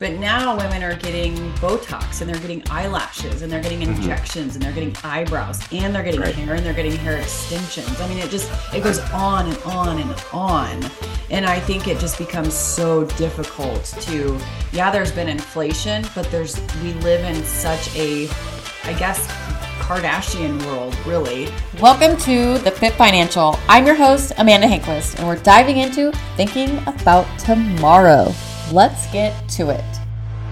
But now women are getting Botox and they're getting eyelashes and they're getting Mhm. injections and they're getting eyebrows and they're getting Right. hair and they're getting hair extensions. I mean, it just it goes on and on and on. And I think it just becomes so difficult to yeah, there's been inflation, but there's we live in such a I guess Kardashian world, really. Welcome to the Fit Financial. I'm your host, Amanda Hanquist, and we're diving into thinking about tomorrow. Let's get to it.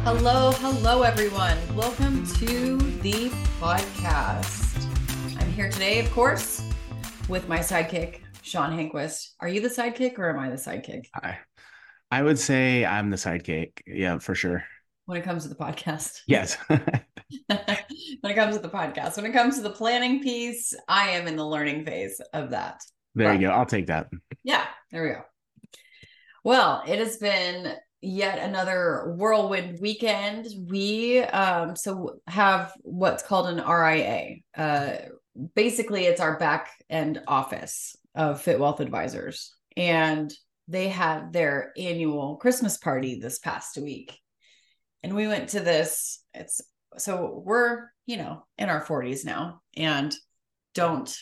Hello, hello, everyone. Welcome to the podcast. I'm here today, of course, with my sidekick, Shawn Hanquist. Are you the sidekick or am I the sidekick I, I would say I'm the sidekick. Yeah, for sure. when it comes to the podcast? Yes. when it comes to the podcast, when it comes to the planning piece, I am in the learning phase of that. there you go. I'll take that. Yeah, there we go. Well, it has been yet another whirlwind weekend. We um so have what's called an RIA. Uh basically it's our back end office of Fit Wealth Advisors and they had their annual Christmas party this past week. And we went to this it's so we're, you know, in our 40s now and don't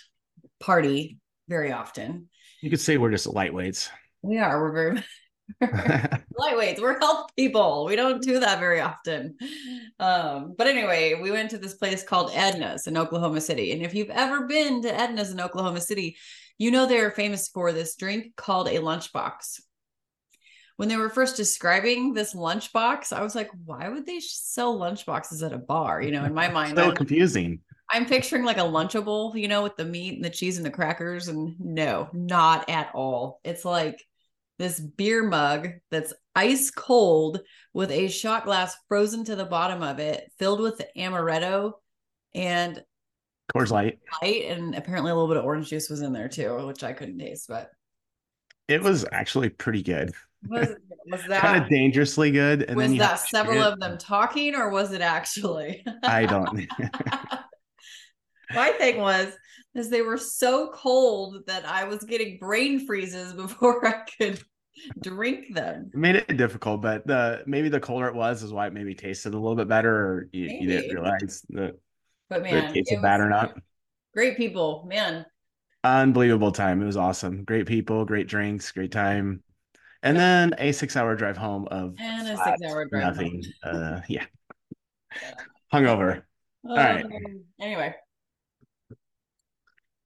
party very often. You could say we're just lightweights. We are. We're very lightweights. We're health people. We don't do that very often. Um, but anyway, we went to this place called Edna's in Oklahoma City. And if you've ever been to Edna's in Oklahoma City, you know they're famous for this drink called a lunchbox. When they were first describing this lunchbox, I was like, why would they sell lunchboxes at a bar? You know, in my mind, so I'm- confusing. I'm picturing like a Lunchable, you know, with the meat and the cheese and the crackers. And no, not at all. It's like this beer mug that's ice cold with a shot glass frozen to the bottom of it, filled with amaretto and Coors Light. light. And apparently a little bit of orange juice was in there too, which I couldn't taste. But It was actually pretty good. was, was Kind of dangerously good. And was that several of them talking or was it actually? I don't. my thing was is they were so cold that I was getting brain freezes before I could drink them. It made it difficult, but the maybe the colder it was is why it maybe tasted a little bit better, or you, you didn't realize that But man, it tasted it bad or not. Great people, man. Unbelievable time. It was awesome. Great people, great drinks, great time. And then a six hour drive home of And a flat six-hour drive nothing. Uh yeah. Hungover. All right. Anyway,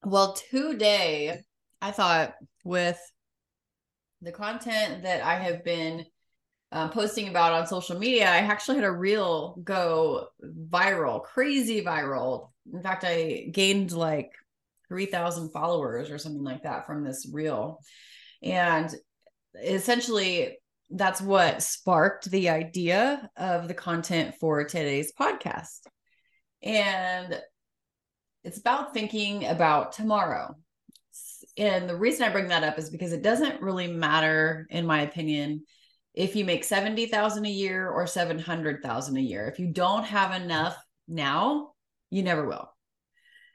well, today I thought with the content that I have been uh, posting about on social media, I actually had a reel go viral, crazy viral. In fact, I gained like 3,000 followers or something like that from this reel. And essentially, that's what sparked the idea of the content for today's podcast. And it's about thinking about tomorrow. And the reason I bring that up is because it doesn't really matter, in my opinion, if you make 70,000 a year or 700,000 a year. If you don't have enough now, you never will.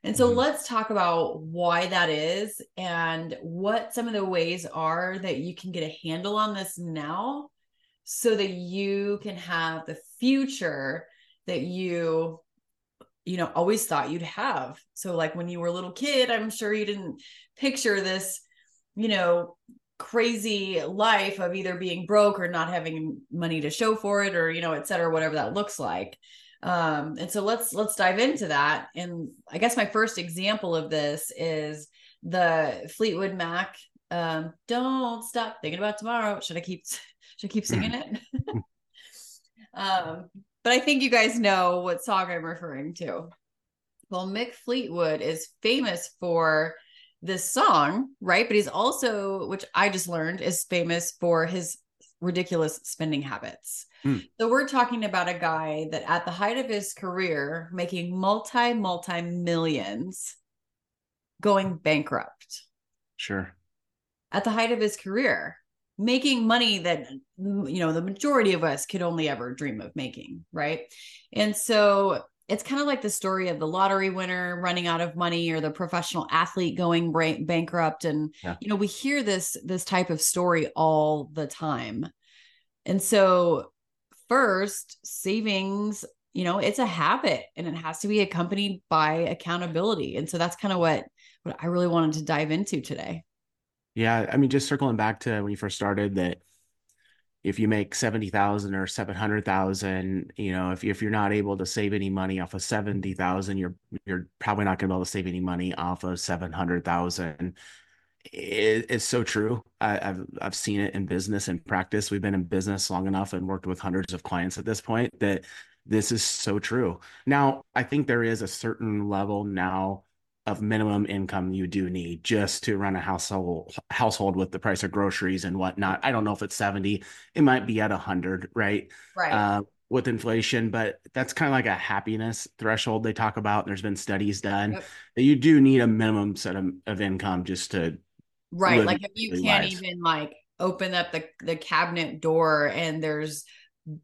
And so Mhm. let's talk about why that is and what some of the ways are that you can get a handle on this now so that you can have the future that you you know always thought you'd have. So like when you were a little kid, I'm sure you didn't picture this, you know, crazy life of either being broke or not having money to show for it or you know, et cetera, whatever that looks like. Um and so let's let's dive into that. And i guess my first example of this is the fleetwood mac um don't stop thinking about tomorrow. Should i keep should i keep singing it? Um but i think you guys know what song i'm referring to well mick fleetwood is famous for this song right but he's also which i just learned is famous for his ridiculous spending habits Hmm. so we're talking about a guy that at the height of his career making multi multi millions going bankrupt Sure. at the height of his career making money that you know the majority of us could only ever dream of making right and so it's kind of like the story of the lottery winner running out of money or the professional athlete going bankrupt and Yeah. you know we hear this this type of story all the time and so first, savings, you know, it's a habit and it has to be accompanied by accountability. And so that's kind of what what I really wanted to dive into today. Yeah, I mean, just circling back to when you first started that if you make 70,000 or 700,000, you know, if, if you're not able to save any money off of 70,000, you're, you're probably not going to be able to save any money off of 700,000. It, it's so true. I, have I've seen it in business and practice. We've been in business long enough and worked with hundreds of clients at this point that this is so true. Now, I think there is a certain level now of minimum income you do need just to run a household household with the price of groceries and whatnot. I don't know if it's 70, it might be at 100, right? Right. Uh, with inflation, but that's kind of like a happiness threshold they talk about. There's been studies done yep. that you do need a minimum set of, of income just to right. Like if you can't lives. even like open up the the cabinet door and there's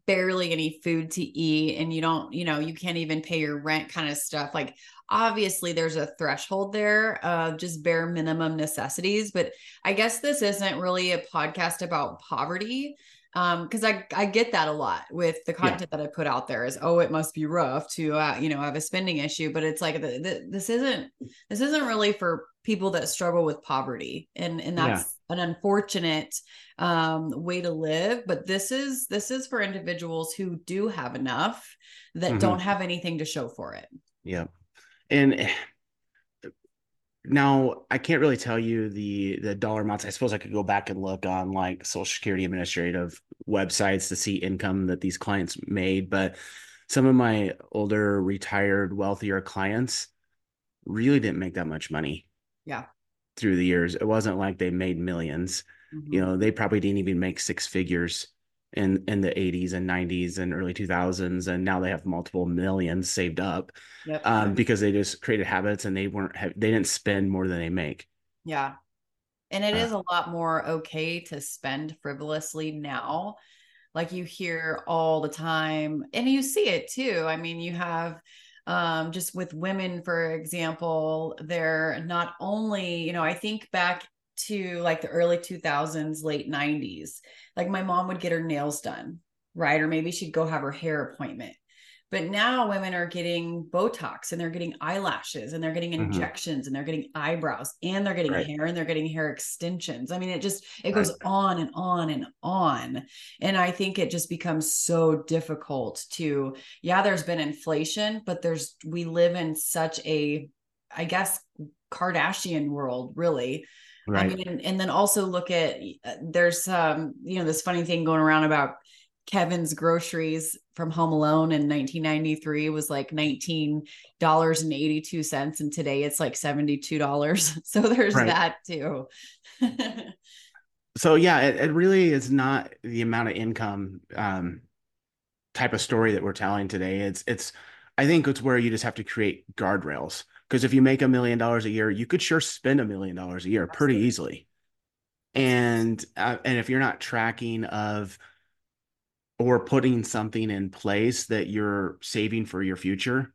barely any food to eat and you don't you know you can't even pay your rent kind of stuff like obviously there's a threshold there of just bare minimum necessities but i guess this isn't really a podcast about poverty um because i i get that a lot with the content yeah. that i put out there is oh it must be rough to uh, you know have a spending issue but it's like the, the, this isn't this isn't really for people that struggle with poverty and and that's. An unfortunate um way to live but this is this is for individuals who do have enough that mm-hmm. don't have anything to show for it yeah and now I can't really tell you the the dollar amounts. I suppose I could go back and look on like Social Security Administrative websites to see income that these clients made, but some of my older retired wealthier clients really didn't make that much money. Yeah. Through the years. It wasn't like they made 1000000s mm-hmm. You know, they probably didn't even make six figures in in the 80s and 90s and early 2000s and now they have multiple millions saved up yep. um, because they just created habits and they weren't they didn't spend more than they make yeah and it uh, is a lot more okay to spend frivolously now like you hear all the time and you see it too i mean you have um, just with women for example they're not only you know i think back to like the early 2000s, late 90s. Like my mom would get her nails done, right? Or maybe she'd go have her hair appointment. But now women are getting Botox and they're getting eyelashes and they're getting mm-hmm. injections and they're getting eyebrows and they're getting right. hair and they're getting hair extensions. I mean, it just it goes on and on and on. And I think it just becomes so difficult to, yeah, there's been inflation, but there's we live in such a, I guess, Kardashian world, really, Right. I mean, and, and then also look at uh, there's um you know this funny thing going around about Kevin's groceries from Home Alone in 1993 was like $19.82 and today it's like $72. So there's right. that too. so yeah, it, it, really is not the amount of income um, type of story that we're telling today. It's it's I think it's where you just have to create guardrails. Because if you make a million dollars a year, you could sure spend a million dollars a year pretty easily. And uh, and if you're not tracking of or putting something in place that you're saving for your future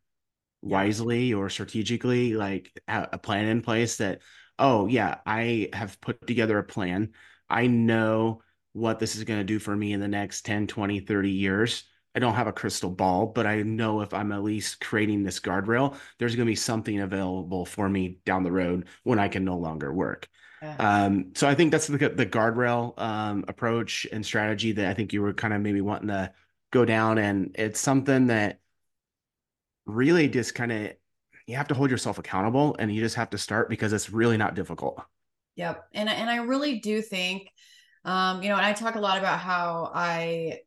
wisely or strategically, like a plan in place that, oh yeah, I have put together a plan. I know what this is going to do for me in the next 10, 20, 30 years I don't have a crystal ball, but I know if I'm at least creating this guardrail, there's going to be something available for me down the road when I can no longer work. Yeah. Um, so I think that's the, the guardrail um, approach and strategy that I think you were kind of maybe wanting to go down. And it's something that really just kind of you have to hold yourself accountable and you just have to start because it's really not difficult. Yep. And, and I really do think, um, you know, and I talk a lot about how I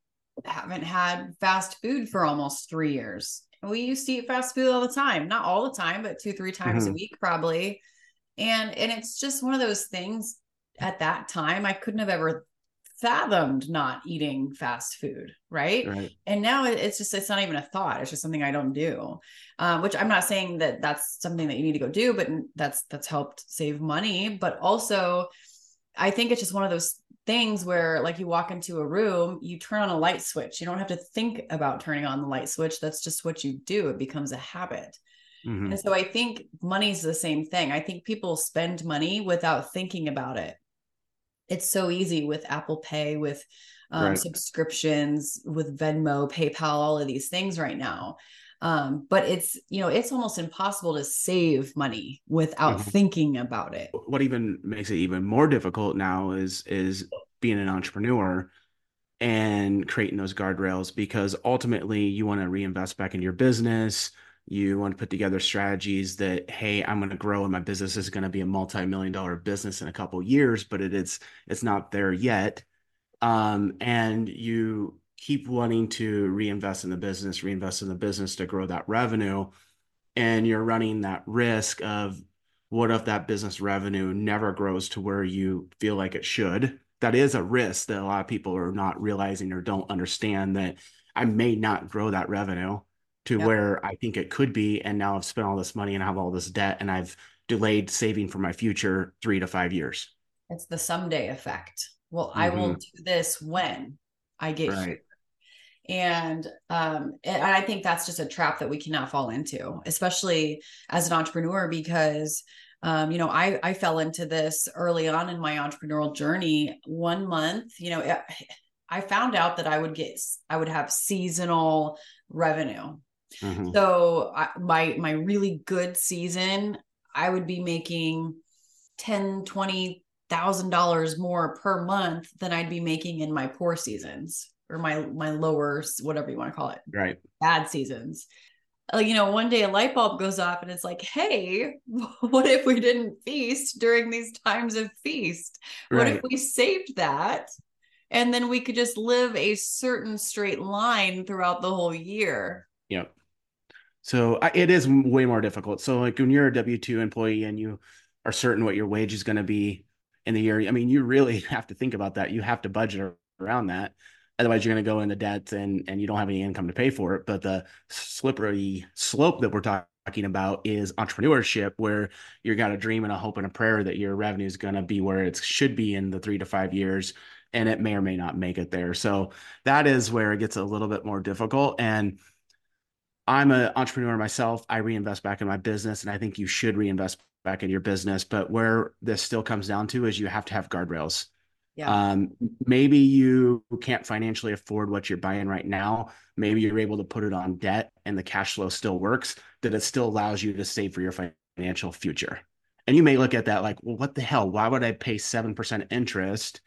haven't had fast food for almost three years. We used to eat fast food all the time, not all the time, but two, three times mm-hmm. a week, probably. And and it's just one of those things at that time I couldn't have ever fathomed not eating fast food right, right. and now it's just it's not even a thought it's just something i don't do. Um, which i'm not saying that that's something that you need to go do but that's that's helped save money. But also i think it's just one of those things where like you walk into a room you turn on a light switch. You don't have to think about turning on the light switch. That's just what you do. It becomes a habit mm-hmm. and so i think money's the same thing i think people spend money without thinking about it it's so easy with Apple Pay, with um, Right. subscriptions, with Venmo, PayPal, all of these things right now. Um, but it's you know it's almost impossible to save money without Mhm. thinking about it. what even makes it even more difficult now is is being an entrepreneur and creating those guardrails because ultimately you want to reinvest back in your business you want to put together strategies that hey i'm going to grow and my business is going to be a multi-million dollar business in a couple years but it is it's not there yet. Um, and you keep wanting to reinvest in the business reinvest in the business to grow that revenue and you're running that risk of what if that business revenue never grows to where you feel like it should? That is a risk that a lot of people are not realizing or don't understand that i may not grow that revenue to Yep. where i think it could be and now i've spent all this money and I have all this debt and i've delayed saving for my future three to five years It's the someday effect. Well, I will do this when I get Right. here. And um and I think that's just a trap that we cannot fall into, especially as an entrepreneur because um you know I I fell into this early on in my entrepreneurial journey. One month, you know, it- I found out that I would get I would have seasonal revenue. Mhm. So I, my my really good season, I would be making ten, twenty thousand dollars more per month than I'd be making in my poor seasons or my my lower whatever you want to call it right bad seasons. Like you know, one day a light bulb goes off and it's like, hey, what if we didn't feast during these times of feast? What if we saved that? And then we could just live a certain straight line throughout the whole year. Yep. So I, it is way more difficult. So like when you're a W two employee and you are certain what your wage is going to be in the year, I mean, you really have to think about that. You have to budget around that. Otherwise, you're going to go into debt and and you don't have any income to pay for it. But the slippery slope that we're talking about is entrepreneurship, where you got a dream and a hope and a prayer that your revenue is going to be where it should be in the three to five years, and it may or may not make it there. So that is where it gets a little bit more difficult and I'm an entrepreneur myself. I reinvest back in my business, and I think you should reinvest back in your business. But where this still comes down to is you have to have guardrails. Yeah. Um, maybe you can't financially afford what you're buying right now. Maybe you're able to put it on debt and the cash flow still works, that it still allows you to save for your financial future. And you may look at that like, well, what the hell? Why would I pay 7% interest,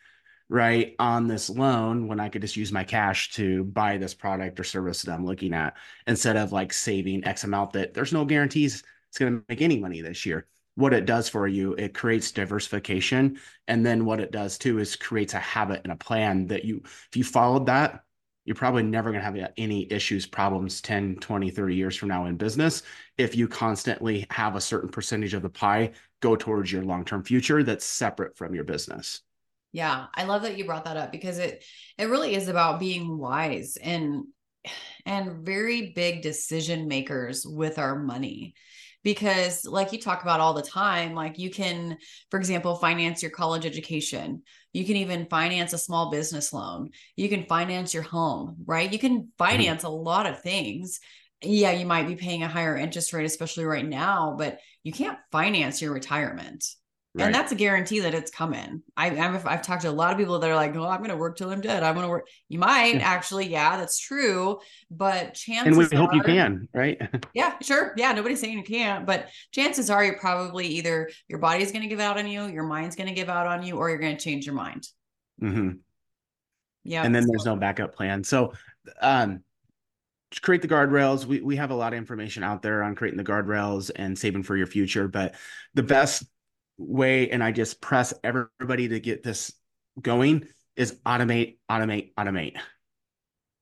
right, on this loan when I could just use my cash to buy this product or service that I'm looking at instead of like saving X amount that there's no guarantees it's going to make any money this year. What it does for you, it creates diversification. And then what it does too is creates a habit and a plan that you, if you followed that, you're probably never going to have any issues, problems 10, 20, 30 years from now in business if you constantly have a certain percentage of the pie go towards your long-term future that's separate from your business. Yeah, I love that you brought that up because it it really is about being wise and and very big decision makers with our money. Because like you talk about all the time, like you can for example finance your college education. You can even finance a small business loan. You can finance your home, right? You can mm-hmm. finance a lot of things. Yeah, you might be paying a higher interest rate especially right now, but you can't finance your retirement Right. and that's a guarantee that it's coming. I, I've, I've talked to a lot of people that are like, "Oh, I'm going to work till I'm dead. I'm going to work." You might Yeah. actually, yeah, that's true, but chances and we hope you can, right? Yeah, sure, yeah. Nobody's saying you can't, but chances are you're probably either your body's going to give out on you, your mind's going to give out on you, or you're going to change your mind. Mm-hmm. Yeah, and then there's no backup plan. So, um, to create the guardrails. We we have a lot of information out there on creating the guardrails and saving for your future. But the best way, and I just press everybody to get this going, is automate, automate, automate.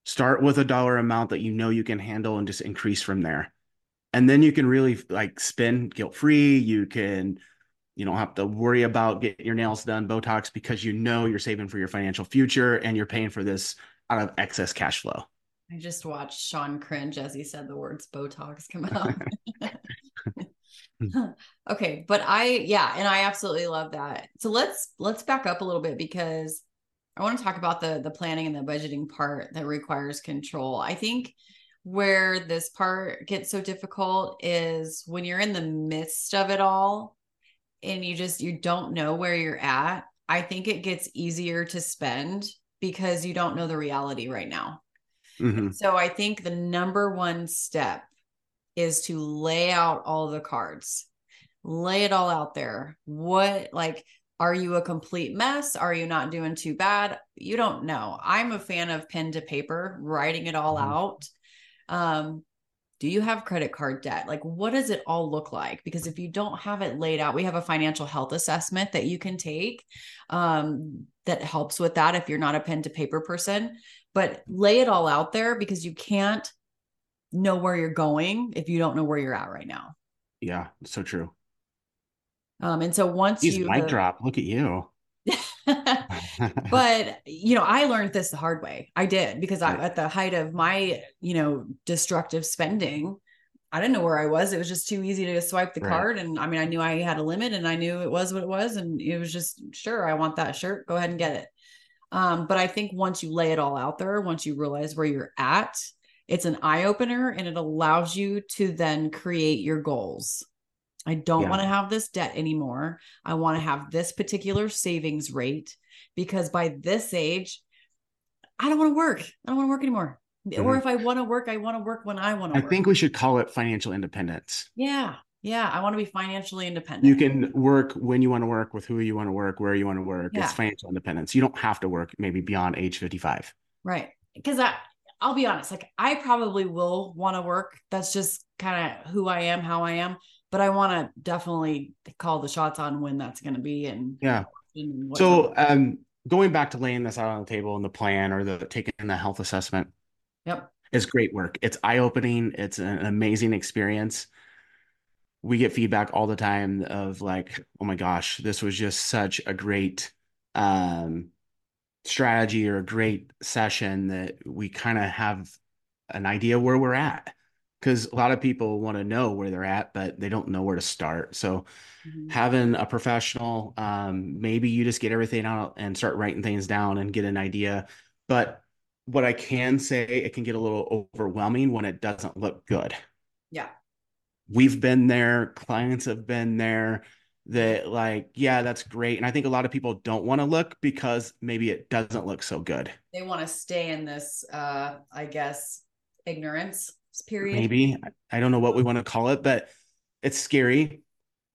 Start with a dollar amount that you know you can handle, and just increase from there. And then you can really like spend guilt free. You can you don't have to worry about getting your nails done, Botox, because you know you're saving for your financial future and you're paying for this out of excess cash flow. I just watched Shawn cringe as he said the words Botox come out. okay, but I yeah, and I absolutely love that. So let's let's back up a little bit because I want to talk about the the planning and the budgeting part that requires control. I think where this part gets so difficult is when you're in the midst of it all and you just you don't know where you're at I think it gets easier to spend because you don't know the reality right now. Mhm. So I think the number one step is to lay out all the cards. Lay it all out there. What like are you a complete mess? Are you not doing too bad? You don't know. I'm a fan of pen to paper, writing it all Mhm. out. Um do you have credit card debt? Like what does it all look like? Because if you don't have it laid out, we have a financial health assessment that you can take um that helps with that if you're not a pen to paper person but lay it all out there because you can't know where you're going if you don't know where you're at right now. Yeah, so true. Um, and so once He's you mic drop. Look at you. but you know, I learned this the hard way. I did because I at the height of my, you know, destructive spending, I didn't know where I was. It was just too easy to swipe the Right. card. And I mean, I knew I had a limit and I knew it was what it was. And it was just, sure, I want that shirt. Go ahead and get it. Um, but I think once you lay it all out there, once you realize where you're at, it's an eye opener and it allows you to then create your goals. I don't Yeah. want to have this debt anymore. I want to have this particular savings rate because by this age, I don't want to work. I don't want to work anymore. Or Mhm. if I want to work, I want to work when I want to work. I work. think we should call it financial independence. yeah. Yeah. I want to be financially independent. You can work when you want to work with who you want to work, where you want to work. Yeah. It's financial independence. You don't have to work maybe beyond age 55. Right. Because I, I'll be honest, like I probably will want to work. That's just kind of who I am, how I am. But I want to definitely call the shots on when that's going to be and Yeah. and So um going back to laying this out on the table and the plan or the taking the health assessment Yep. It's great work. It's eye-opening. It's an amazing experience. We get feedback all the time of like, oh my gosh, this was just such a great um strategy or a great session that we kind of have an idea where we're at. Because a lot of people want to know where they're at, but they don't know where to start. So Mhm. having a professional um maybe you just get everything out and start writing things down and get an idea but what i can say it can get a little overwhelming when it doesn't look good Yeah. we've been there clients have been there that like yeah that's great and i think a lot of people don't want to look because maybe it doesn't look so good. They want to stay in this, uh, I guess, ignorance period. maybe. I don't know what we want to call it but it's scary.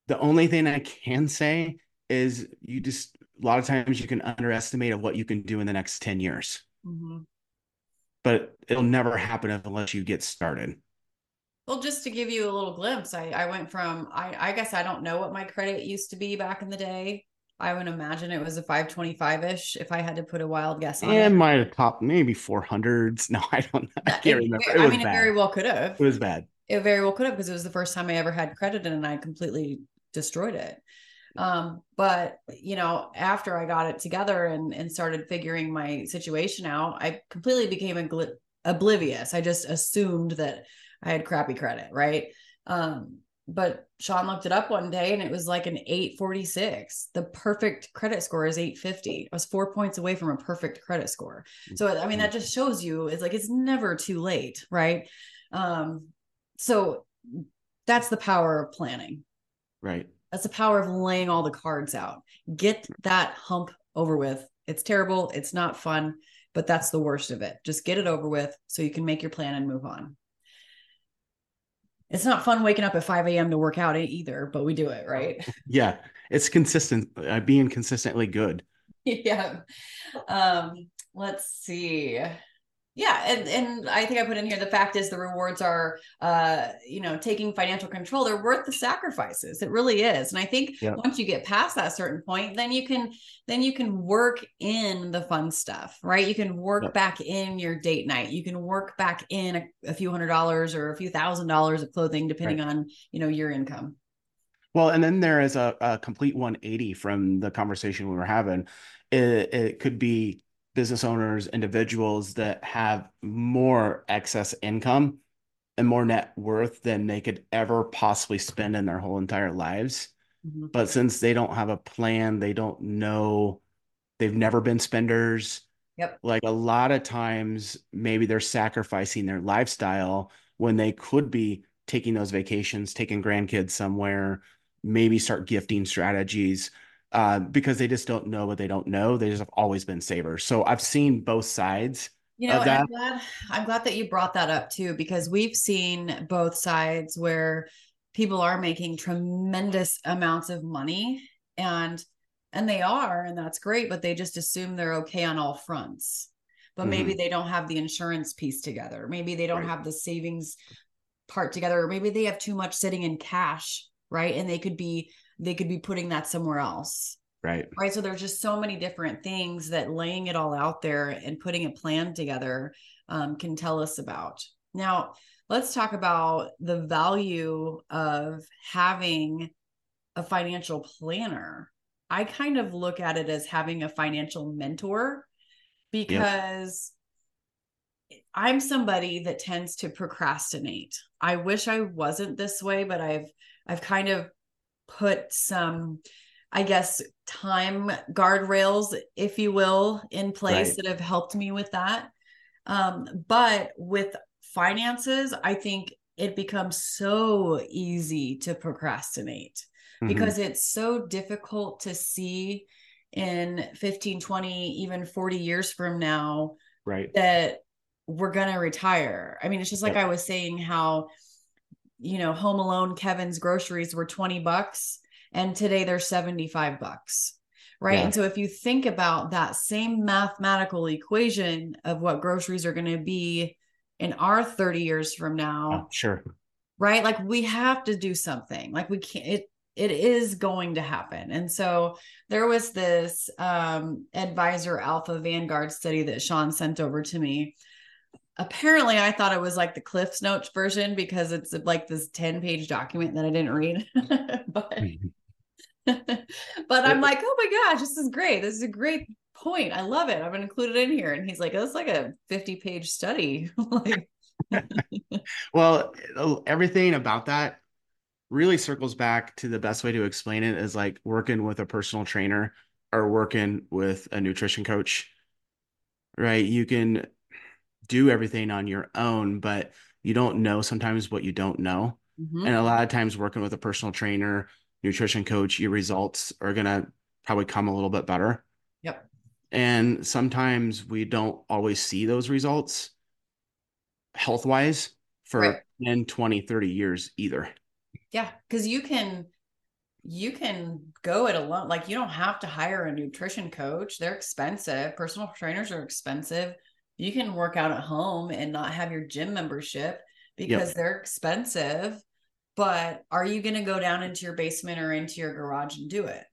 The only thing i can say is you just a lot of times you can underestimate of what you can do in the next 10 years. Mhm. but it'll never happen unless you get started Well, just to give you a little glimpse, I, I went from I, I guess I don't know what my credit used to be back in the day. I would imagine it was a 525 ish if I had to put a wild guess on and it. my top maybe 400s no i don't i can't it- remember it- I mean, it very well could have. it was bad It very well could have because it was the first time I ever had credit and I completely destroyed it. Um, but you know, after I got it together and and started figuring my situation out, I completely became agli- oblivious. I just assumed that I had crappy credit, right? Um, but Shawn looked it up one day and it was like an 846. The perfect credit score is 850. I was four points away from a perfect credit score. So I mean that just shows you it's like it's never too late, right? Um, so that's the power of planning. right That's the power of laying all the cards out. Get that hump over with. It's terrible. It's not fun, but that's the worst of it. Just get it over with so you can make your plan and move on. It's not fun waking up at 5 a.m. to work out either, but we do it, right? yeah it's consistent uh, being consistently good yeah. Um, let's see. Yeah, and and I think I put in here the fact is the rewards are uh you know taking financial control they're worth the sacrifices it really is and I think Yeah. once you get past that certain point then you can then you can work in the fun stuff right you can work Yeah. back in your date night you can work back in a, a few hundred dollars or a few thousand dollars of clothing depending on you know your income Well, and then there is a, a complete 180 from the conversation we were having. It, it could be business owners, individuals that have more excess income and more net worth than they could ever possibly spend in their whole entire lives. Mhm. But since they don't have a plan, they don't know, they've never been spenders. Yep. Like a lot of times, maybe they're sacrificing their lifestyle when they could be taking those vacations, taking grandkids somewhere, maybe start gifting strategies. Uh, because they just don't know what they don't know. They just have always been savers. So I've seen both sides. You know. I'm glad I'm glad that you brought that up too, because we've seen both sides where people are making tremendous amounts of money and and they are, and that's great, but they just assume they're okay on all fronts. But maybe they don't have the insurance piece together. Maybe they don't Right. have the savings part together, or maybe they have too much sitting in cash, right? And they could be they could be putting that somewhere else. Right. right? So there's just so many different things that laying it all out there and putting a plan together um, can tell us about. Now let's talk about the value of having a financial planner. I kind of look at it as having a financial mentor because i'm somebody that tends to procrastinate. I wish i wasn't this way but i've i've kind of put some I guess time guardrails, if you will, in place Right. that have helped me with that. Um, but with finances, I think it becomes so easy to procrastinate Mhm. because it's so difficult to see in 15, 20, even 40 years from now right. that we're going to retire. I mean, it's just like Yep. I was saying how, you know, Home Alone Kevin's groceries were 20 bucks and today they're 75 bucks. Right. Yeah. And so if you think about that same mathematical equation of what groceries are going to be in our 30 years from now, Oh, sure. right? Like we have to do something. Like we can't it it is going to happen. And so there was this um advisor alpha vanguard study that Shawn sent over to me. Apparently I thought it was like the Cliff's Notes version because it's like this 10 page document that I didn't read. but Mhm. but I'm like, oh my gosh, this is great. This is a great point. I love it. I'm gonna include it in here. And he's like, oh, it's like a 50 page study. like Well, uh, everything about that really circles back to the best way to explain it is like working with a personal trainer or working with a nutrition coach, right? You can do everything on your own, but you don't know sometimes what you don't know. mhm. And a lot of times working with a personal trainer, nutrition coach, your results are going to probably come a little bit better. Yep. And sometimes we don't always see those results health wise for Right. 10, 20, 30 years either. Yeah, because you can you can go it alone. Like you don't have to hire a nutrition coach. They're expensive. Personal trainers are expensive. You can work out at home and not have your gym membership because they're expensive. But are you going to go down into your basement or into your garage and do it?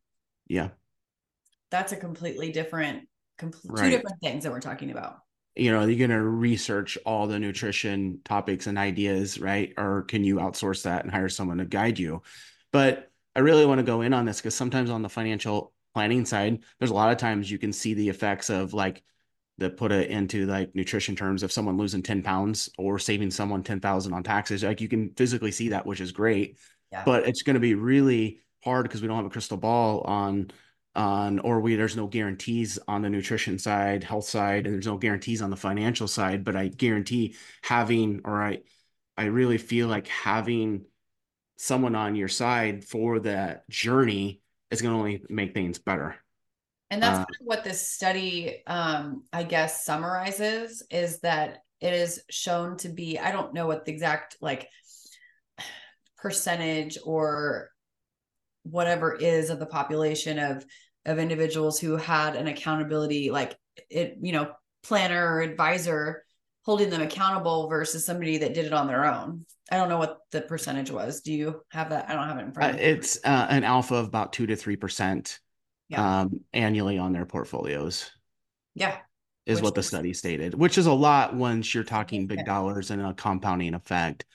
Yeah. That's a completely different, com- two different things that we're talking about. You know, are you're going to research all the nutrition topics and ideas, right? Or can you outsource that and hire someone to guide you? But I really want to go in on this because sometimes on the financial planning side, there's a lot of times you can see the effects of like the put it into like nutrition terms of someone losing 10 pounds or saving someone 10,000 on taxes. Like you can physically see that, which is great. Yeah. But it's going to be really hard because we don't have a crystal ball on on or we there's no guarantees on the nutrition side, health side, and there's no guarantees on the financial side. But I guarantee having or I I really feel like having someone on your side for that journey is going to only make things better. And that's Uh, kind of what this study, um, I guess, summarizes is that it is shown to be, I don't know what the exact like percentage or whatever is of the population of of individuals who had an accountability like it, you know, planner or advisor holding them accountable versus somebody that did it on their own. I don't know what the percentage was. Do you have that? I don't have it in front Uh, of me. it's uh, an alpha of about two to three percent Yeah. um, annually on their portfolios. yeah. is Which what the study stated, which is a lot once you're talking big dollars and a compounding effect.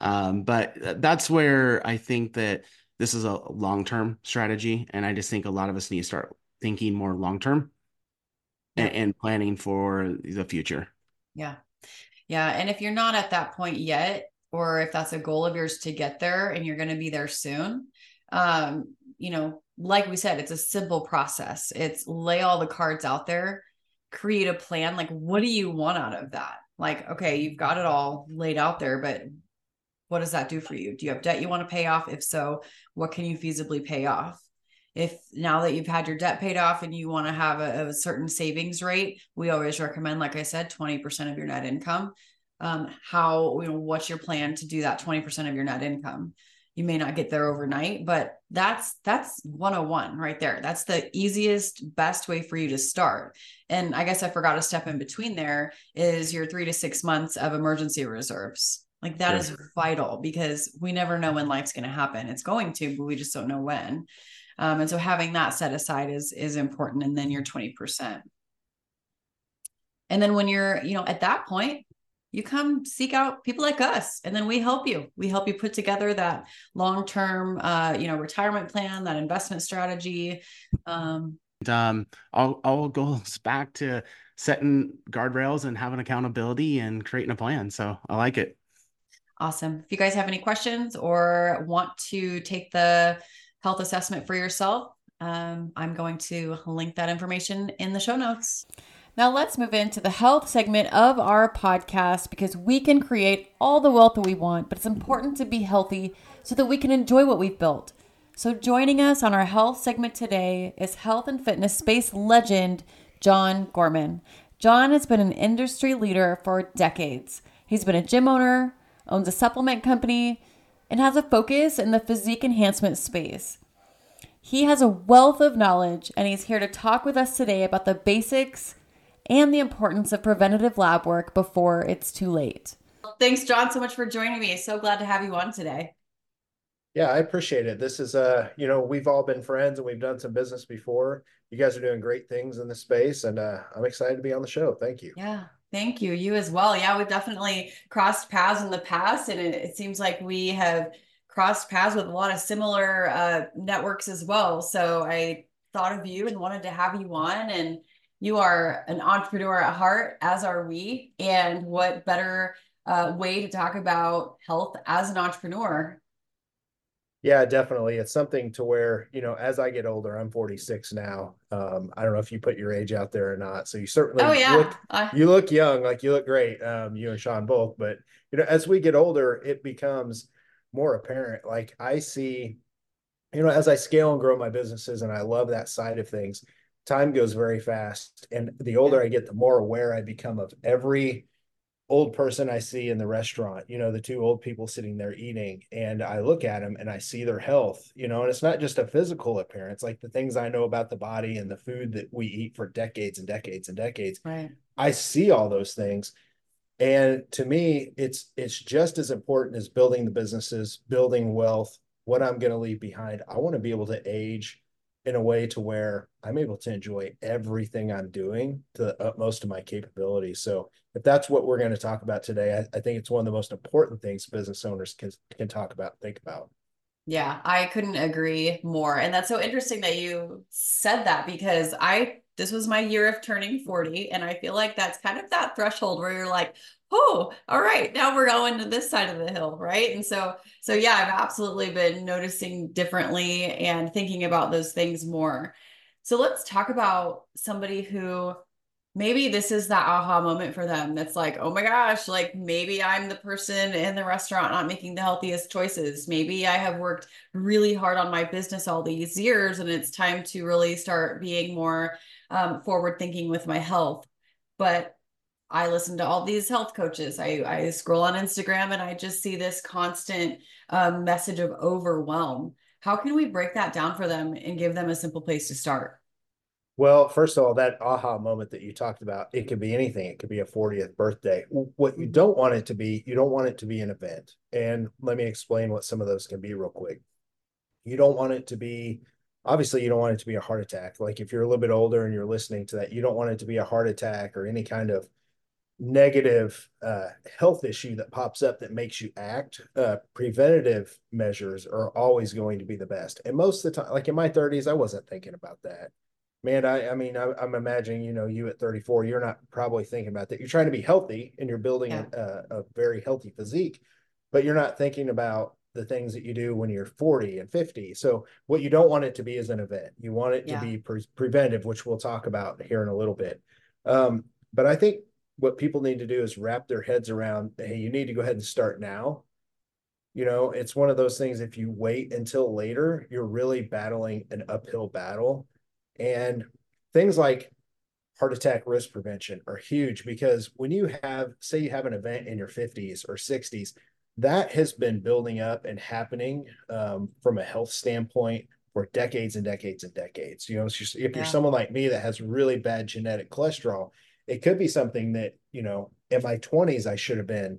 Um, but that's where I think that this is a long term strategy. And I just think a lot of us need to start thinking more long term Yeah. and, and planning for the future. Yeah. Yeah. And if you're not at that point yet, or if that's a goal of yours to get there and you're going to be there soon, um, you know, like we said, it's a simple process. It's lay all the cards out there, create a plan. Like, what do you want out of that? Like, okay, you've got it all laid out there, but what does that do for you? Do you have debt you want to pay off? If so, what can you feasibly pay off? if now that you've had your debt paid off and you want to have a, a, certain savings rate, we always recommend, like I said, 20% of your net income. Um, how, you know, what's your plan to do that 20% of your net income? You may not get there overnight, but that's that's 101 right there. That's the easiest, best way for you to start. And I guess I forgot a step in between there is your three to six months of emergency reserves. Like that is vital because we never know when life's going to happen. It's going to, but we just don't know when. Um, and so having that set aside is is important. And then your 20%. And then when you're, you know, at that point, you come seek out people like us and then we help you. We help you put together that long-term uh, you know retirement plan that investment strategy. Um, um all, all goes back to setting guardrails and having accountability and creating a plan. So i like it. Awesome. If you guys have any questions or want to take the health assessment for yourself, um, I'm going to link that information in the show notes. Now, let's move into the health segment of our podcast because we can create all the wealth that we want, but it's important to be healthy so that we can enjoy what we've built. So, joining us on our health segment today is health and fitness space legend John Gorman. John has been an industry leader for decades. He's been a gym owner, owns a supplement company, and has a focus in the physique enhancement space. He has a wealth of knowledge and he's here to talk with us today about the basics and the importance of preventative lab work before it's too late. Thanks, John, so much for joining me. So glad to have you on today. Yeah, I appreciate it. This is uh, you know, we've all been friends and we've done some business before. You guys are doing great things in the space, and uh, I'm excited to be on the show. Thank you. Yeah, Thank you. You as well. Yeah, we've definitely crossed paths in the past, and it, it seems like we have crossed paths with a lot of similar uh, networks as well. So I thought of you and wanted to have you on. And you are an entrepreneur at heart, as are we. And what better uh, way to talk about health as an entrepreneur yeah, definitely. It's something to where, you know, as I get older, I'm 46 now. Um, I don't know if you put your age out there or not. So you certainly oh, yeah. look, you look young, like you look great. Um, you and Shawn both, but you know, as we get older, it becomes more apparent. Like I see, you know, as I scale and grow my businesses and I love that side of things, time goes very fast. And the older I get, the more aware I become of every old person I see in the restaurant, you know, the two old people sitting there eating, and I look at them and I see their health, you know, and it's not just a physical appearance, like the things I know about the body and the food that we eat for decades and decades and decades. Right. I see all those things. And to me, it's it's just as important as building the businesses, building wealth, what I'm going to leave behind. I want to be able to age in a way to where I'm able to enjoy everything I'm doing to the utmost of my capability. So if that's what we're going to talk about today, I, I think it's one of the most important things business owners can can talk about, think about. Yeah, I couldn't agree more. And that's so interesting that you said that because I this was my year of turning 40 and I feel like that's kind of that threshold where you're like, "Oh, all right, now we're going to this side of the hill, right?" And so so yeah, I've absolutely been noticing differently and thinking about those things more. So let's talk about somebody who maybe this is that aha moment for them that's like oh my gosh like maybe i'm the person in the restaurant not making the healthiest choices. Maybe i have worked really hard on my business all these years and it's time to really start being more um, forward thinking with my health. But i listen to all these health coaches. I, I scroll on instagram and i just see this constant um, message of overwhelm. How can we break that down for them and give them a simple place to start well, first of all, that aha moment that you talked about, it could be anything. It could be a 40th birthday. What you don't want it to be, you don't want it to be an event. And let me explain what some of those can be real quick. You don't want it to be, obviously, you don't want it to be a heart attack. Like if you're a little bit older and you're listening to that, you don't want it to be a heart attack or any kind of negative uh, health issue that pops up that makes you act. Uh, preventative measures are always going to be the best. And most of the time, like in my 30s, I wasn't thinking about that man, I, I mean, I, am I'm imagining, you know, you at 34, you're not probably thinking about that. You're trying to be healthy and you're building yeah. a, a, very healthy physique, but you're not thinking about the things that you do when you're 40 and 50. So what you don't want it to be is an event. You want it yeah. to be pre- preventive, which we'll talk about here in a little bit. Um, but I think what people need to do is wrap their heads around, hey, you need to go ahead and start now You know, it's one of those things, if you wait until later, you're really battling an uphill battle. And things like heart attack risk prevention are huge because when you have, say, you have an event in your 50s or 60s, that has been building up and happening um, from a health standpoint for decades and decades and decades. You know, just, if yeah. you're someone like me that has really bad genetic cholesterol, it could be something that, you know, in my 20s, I should have been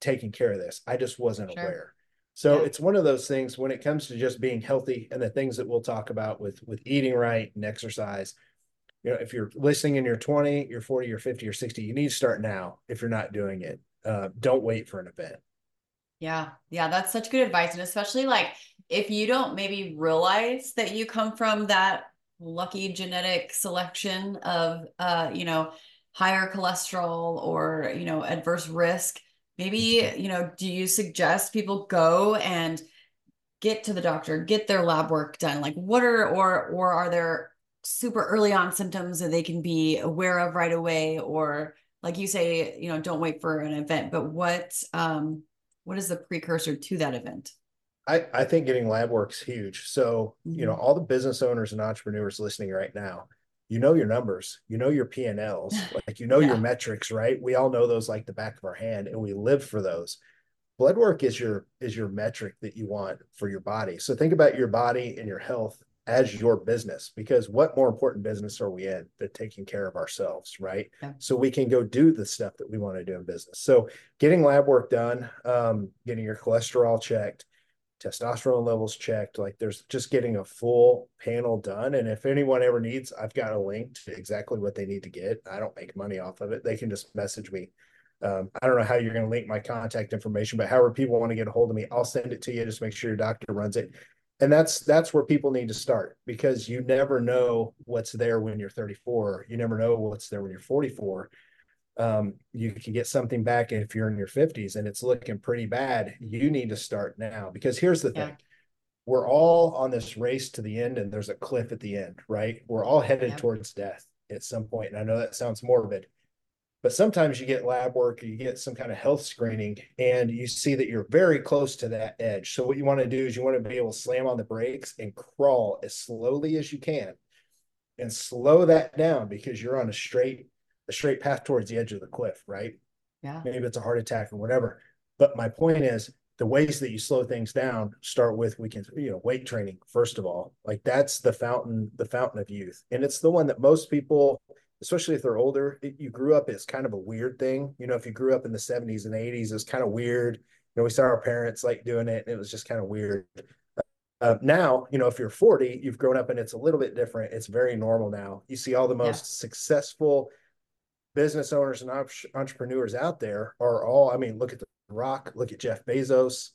taking care of this. I just wasn't sure. aware. So yeah. it's one of those things when it comes to just being healthy and the things that we'll talk about with with eating right and exercise you know, if you're listening in your 20, you're 40, you're 50, or 60, you need to start now if you're not doing it. Uh, don't wait for an event. Yeah. Yeah. That's such good advice. And especially like if you don't maybe realize that you come from that lucky genetic selection of, uh, you know, higher cholesterol or, you know, adverse risk, maybe, you know, do you suggest people go and get to the doctor, get their lab work done? Like what are, or, or are there super early on symptoms that they can be aware of right away or like you say you know don't wait for an event but what um what is the precursor to that event i i think getting lab work's huge so mm-hmm. you know mm-hmm. all the business owners and entrepreneurs listening right now you know your numbers you know your p&l's like you know yeah. your metrics right? We all know those like the back of our hand and we live for those. Blood work is your is your metric that you want for your body. So think about your body and your health as your business because what more important business are we in than taking care of ourselves right? Yeah. so we can go do the stuff that we want to do in business. So getting lab work done um, getting your cholesterol checked testosterone levels checked like there's just getting a full panel done. And if anyone ever needs i've got a link to exactly what they need to get. I don't make money off of it. They can just message me. Um, I don't know how you're going to link my contact information, but however people want to get a hold of me, I'll send it to you. Just make sure your doctor runs it. And that's that's where people need to start because you never know what's there when you're 34 you never know what's there when you're 44 um, you can get something back if you're in your 50s and it's looking pretty bad you need to start now because here's the yeah. thing we're all on this race to the end and there's a cliff at the end right we're all headed yeah. towards death at some point and i know that sounds morbid but sometimes you get lab work, you get some kind of health screening, and you see that you're very close to that edge. So what you want to do is you want to be able to slam on the brakes and crawl as slowly as you can, and slow that down because you're on a straight a straight path towards the edge of the cliff, right? Yeah. Maybe it's a heart attack or whatever. But my point is the ways that you slow things down start with we can you know weight training first of all like that's the fountain the fountain of youth and it's the one that most people especially if they're older, it, you grew up as kind of a weird thing. You know, if you grew up in the 70s and 80s, it's kind of weird. You know, we saw our parents like doing it and it was just kind of weird. Uh, now, you know, if you're 40, you've grown up and it's a little bit different. It's very normal now. You see all the most yeah. successful business owners and entrepreneurs out there are all, I mean, look at The Rock, look at Jeff Bezos,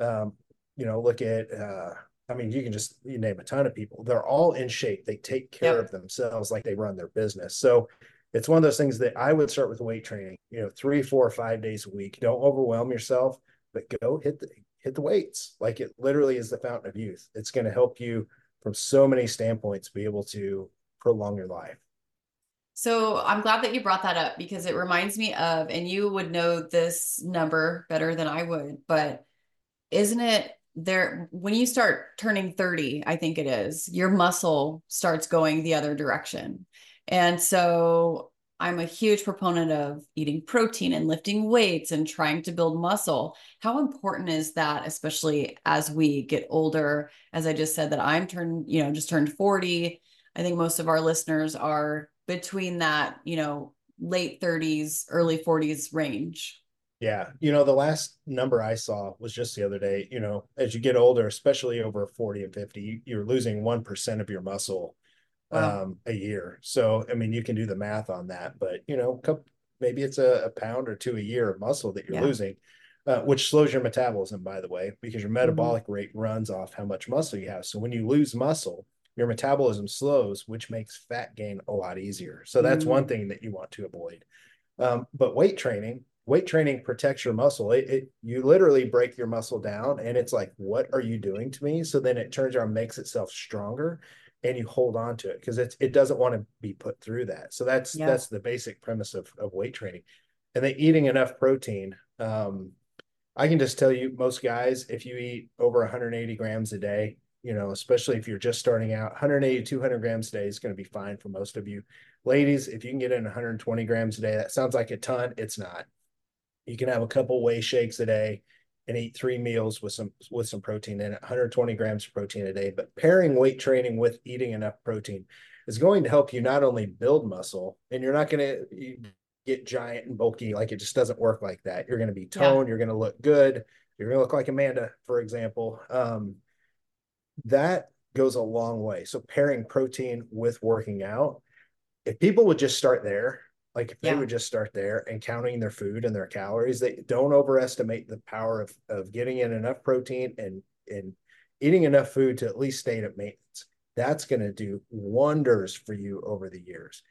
um, you know, look at, uh, I mean, you can just you name a ton of people. They're all in shape. They take care yep. of themselves like they run their business. So it's one of those things that I would start with weight training. You know, three, four, five days a week. Don't overwhelm yourself, but go hit the hit the weights. Like it literally is the fountain of youth. It's going to help you from so many standpoints be able to prolong your life. So I'm glad that you brought that up because it reminds me of, and you would know this number better than I would, but isn't it there when you start turning 30 i think it is your muscle starts going the other direction. And so i'm a huge proponent of eating protein and lifting weights and trying to build muscle. How important is that especially as we get older? As i just said that i'm turned you know just turned 40 i think most of our listeners are between that you know late 30s early 40s range yeah. You know, the last number I saw was just the other day. You know, as you get older, especially over 40 and 50, you're losing 1% of your muscle wow. um, a year. So, I mean, you can do the math on that, but, you know, maybe it's a, a pound or two a year of muscle that you're yeah. losing, uh, which slows your metabolism, by the way, because your mm-hmm. metabolic mm-hmm. rate runs off how much muscle you have. So, when you lose muscle, your metabolism slows, which makes fat gain a lot easier. So, that's mm-hmm. one thing that you want to avoid. Um, but weight training, weight training protects your muscle. It, it, you literally break your muscle down, and it's like, what are you doing to me? So then it turns around, makes itself stronger, and you hold on to it because it it doesn't want to be put through that. So that's yeah. that's the basic premise of of weight training, and then eating enough protein. Um, I can just tell you, most guys, if you eat over 180 grams a day, you know, especially if you're just starting out, 180 200 grams a day is going to be fine for most of you. Ladies, if you can get in 120 grams a day, that sounds like a ton. It's not. You can have a couple whey shakes a day and eat three meals with some with some protein in it, 120 grams of protein a day. But pairing weight training with eating enough protein is going to help you not only build muscle, and you're not going to get giant and bulky. Like it just doesn't work like that. You're going to be toned. Yeah. You're going to look good. You're going to look like Amanda, for example. Um, that goes a long way. So pairing protein with working out, if people would just start there, like if yeah. they would just start there and counting their food and their calories, they don't overestimate the power of of getting in enough protein and and eating enough food to at least stay at maintenance. That's going to do wonders for you over the years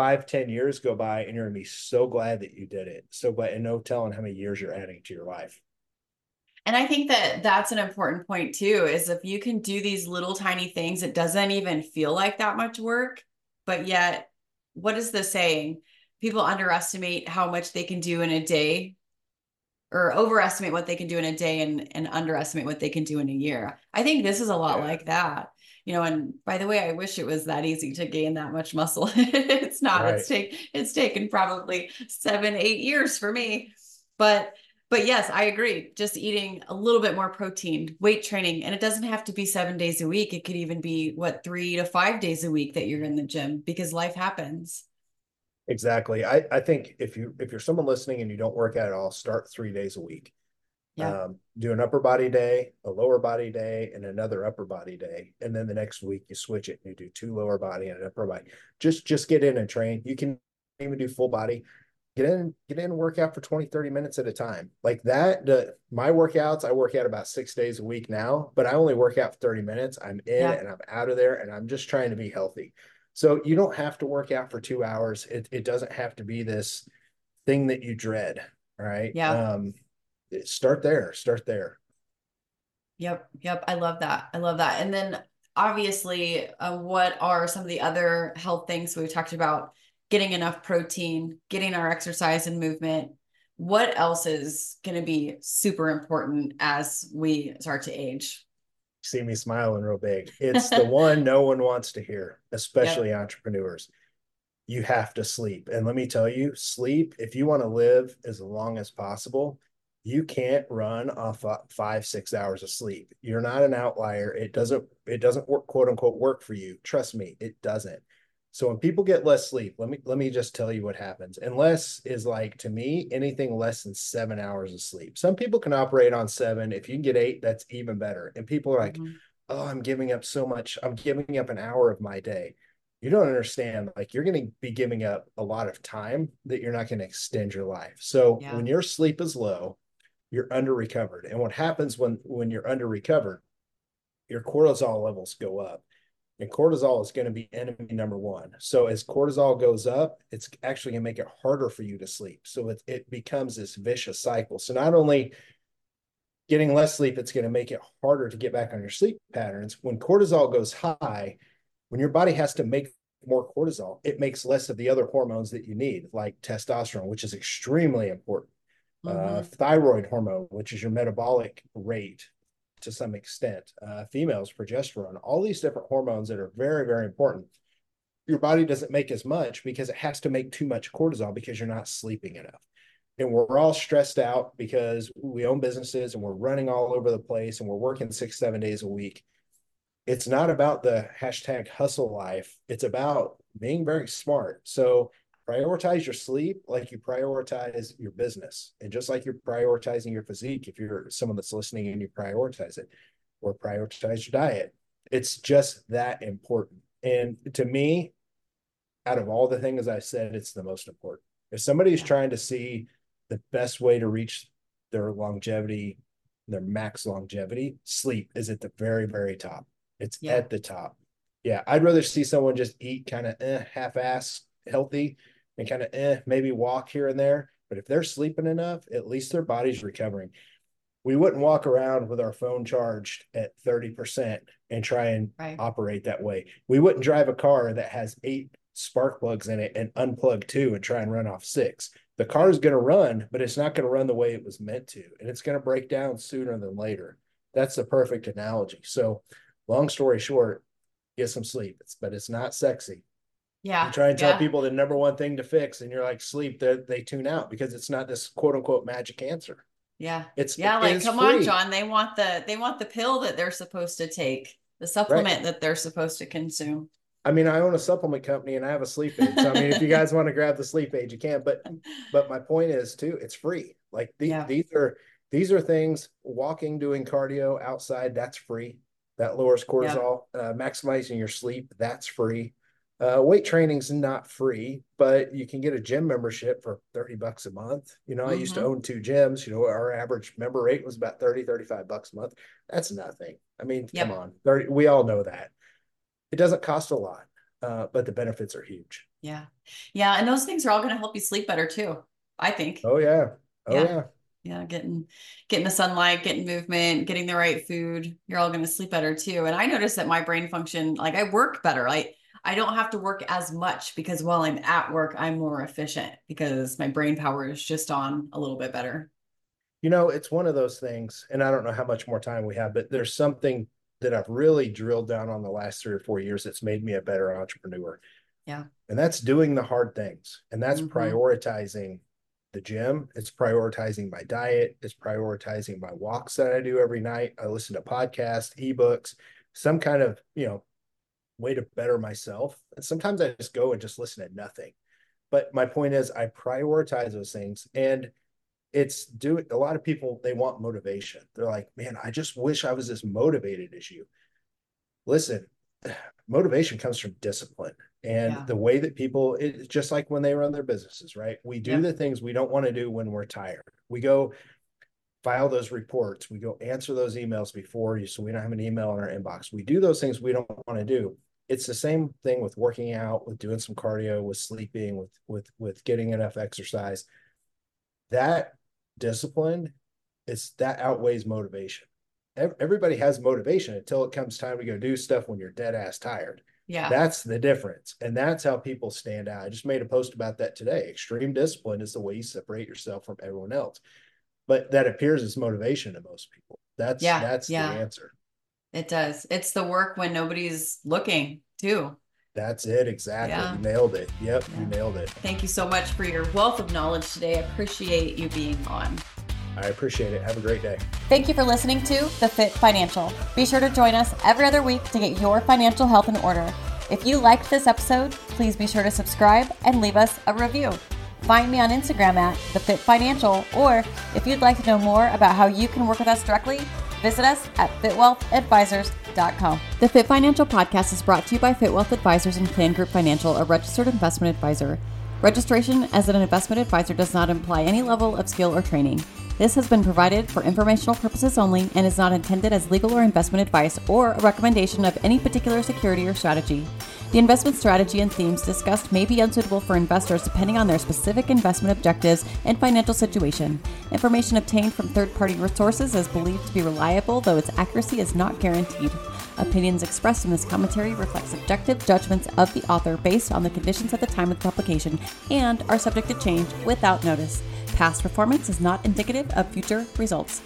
five, ten years go by and you're gonna be so glad that you did it. So glad and no telling how many years you're adding to your life. And I think that that's an important point too, is if you can do these little tiny things, it doesn't even feel like that much work, but yet what is the saying? People underestimate how much they can do in a day or overestimate what they can do in a day and, and underestimate what they can do in a year. I think this is a lot yeah. like that you know and by the way i wish it was that easy to gain that much muscle it's not right. it's take it's taken probably seven eight years for me but but yes i agree just eating a little bit more protein weight training and it doesn't have to be seven days a week it could even be what three to five days a week that you're in the gym because life happens exactly i i think if you if you're someone listening and you don't work out at all start three days a week yeah. Um, do an upper body day, a lower body day, and another upper body day. And then the next week you switch it and you do two lower body and an upper body. Just just get in and train. You can even do full body. Get in, get in and work out for 20, 30 minutes at a time. Like that. The my workouts, I work out about six days a week now, but I only work out for 30 minutes. I'm in yeah. and I'm out of there and I'm just trying to be healthy. So you don't have to work out for two hours. It it doesn't have to be this thing that you dread. Right. Yeah. Um, start there start there yep yep i love that i love that and then obviously uh, what are some of the other health things we've talked about getting enough protein getting our exercise and movement what else is going to be super important as we start to age? See me smiling real big. It's the one no one wants to hear especially yep. entrepreneurs. You have to sleep. And let me tell you sleep if you want to live as long as possible you can't run off five six hours of sleep. You're not an outlier. It doesn't it doesn't work quote unquote work for you. Trust me it doesn't so when people get less sleep let me let me just tell you what happens and less is like to me anything less than seven hours of sleep some people can operate on seven if you can get eight that's even better and people are like mm-hmm. oh i'm giving up so much i'm giving up an hour of my day you don't understand like you're going to be giving up a lot of time that you're not going to extend your life so yeah. when your sleep is low you're under recovered. And what happens when when you're under recovered, your cortisol levels go up. And cortisol is going to be enemy number one. So as cortisol goes up, it's actually going to make it harder for you to sleep. So it, it becomes this vicious cycle. So not only getting less sleep, it's going to make it harder to get back on your sleep patterns. When cortisol goes high, when your body has to make more cortisol, it makes less of the other hormones that you need, like testosterone, which is extremely important uh, mm-hmm. uh, thyroid hormone, which is your metabolic rate to some extent, uh, females, progesterone, all these different hormones that are very, very important. Your body doesn't make as much because it has to make too much cortisol because you're not sleeping enough. And we're all stressed out because we own businesses and we're running all over the place and we're working six, seven days a week. It's not about the hashtag hustle life. It's about being very smart. So prioritize your sleep like you prioritize your business. And just like you're prioritizing your physique if you're someone that's listening and you prioritize it or prioritize your diet it's just that important. And to me out of all the things i said it's the most important. If somebody's trying to see the best way to reach their longevity their max longevity sleep is at the very very top. It's yeah. at the top. Yeah i'd rather see someone just eat kind of eh, half-ass healthy and kind of eh, maybe walk here and there. But if they're sleeping enough, at least their body's recovering. We wouldn't walk around with our phone charged at 30% and try and right. operate that way. We wouldn't drive a car that has eight spark plugs in it and unplug two and try and run off six. The car is going to run, but it's not going to run the way it was meant to, and it's going to break down sooner than later. That's the perfect analogy. So, long story short, get some sleep. It's, but it's not sexy. Yeah. You try and tell yeah. people the number one thing to fix, and you're like sleep. They they tune out because it's not this quote unquote magic answer. Yeah. It's Yeah, it like come on. John. They want the they want the pill that they're supposed to take, the supplement that they're supposed to consume. I mean, I own a supplement company and I have a sleep aid. So I mean, if you guys want to grab the sleep aid, you can. But but my point is too, it's free. Like the, Yeah. these are these are things. Walking, doing cardio outside, that's free. That lowers cortisol. Uh, maximizing your sleep, that's free. Uh, weight training's not free, but you can get a gym membership for 30 bucks a month. You know, I used to Mhm. own two gyms. You know, our average member rate was about 30, 35 bucks a month. That's nothing. I mean, Yep. come on. 30, we all know that. It doesn't cost a lot, uh, but the benefits are huge. Yeah. Yeah. And those things are all going to help you sleep better too, I think. Oh yeah. Oh Yeah. yeah. Yeah. Getting getting the sunlight, getting movement, getting the right food, you're all going to sleep better too. And I noticed that my brain function, like I work better. I I don't have to work as much because while I'm at work, I'm more efficient because my brain power is just on a little bit better. You know, it's one of those things, and I don't know how much more time we have, but there's something that I've really drilled down on the last three or four years that's made me a better entrepreneur. Yeah. And that's doing the hard things. And that's Mhm. prioritizing the gym. It's prioritizing my diet. It's prioritizing my walks that I do every night. I listen to podcasts, ebooks, some kind of, you know, way to better myself. And sometimes I just go and just listen to nothing. But my point is I prioritize those things and it's do a lot of people they want motivation. They're like, man, I just wish I was as motivated as you. Listen, motivation comes from discipline and Yeah. the way that people it's just like when they run their businesses, right? We do Yep. the things we don't want to do when we're tired. We go file those reports, we go answer those emails before you so we don't have an email in our inbox. We do those things we don't want to do. It's the same thing with working out, with doing some cardio, with sleeping, with with with getting enough exercise. That discipline is that outweighs motivation. Everybody has motivation until it comes time to go do stuff when you're dead ass tired. Yeah. That's the difference. And that's how people stand out. I just made a post about that today. Extreme discipline is the way you separate yourself from everyone else. But that appears as motivation to most people. That's Yeah, that's yeah. the answer. It does. It's the work when nobody's looking too. That's it exactly. Yeah. You nailed it. Yep, Yeah. you nailed it. Thank you so much for your wealth of knowledge today. I appreciate you being on. I appreciate it. Have a great day. Thank you for listening to The Fit Financial. Be sure to join us every other week to get your financial health in order. If you liked this episode, please be sure to subscribe and leave us a review. Find me on Instagram at The Fit Financial, or if you'd like to know more about how you can work with us directly, visit us at fitwealthadvisors.com. The Fit Financial podcast is brought to you by FitWealth Advisors and Plan Group Financial, a registered investment advisor. Registration as an investment advisor does not imply any level of skill or training. This has been provided for informational purposes only and is not intended as legal or investment advice or a recommendation of any particular security or strategy. The investment strategy and themes discussed may be unsuitable for investors depending on their specific investment objectives and financial situation. Information obtained from third party resources is believed to be reliable, though its accuracy is not guaranteed. Opinions expressed in this commentary reflect subjective judgments of the author based on the conditions at the time of the publication and are subject to change without notice. Past performance is not indicative of future results.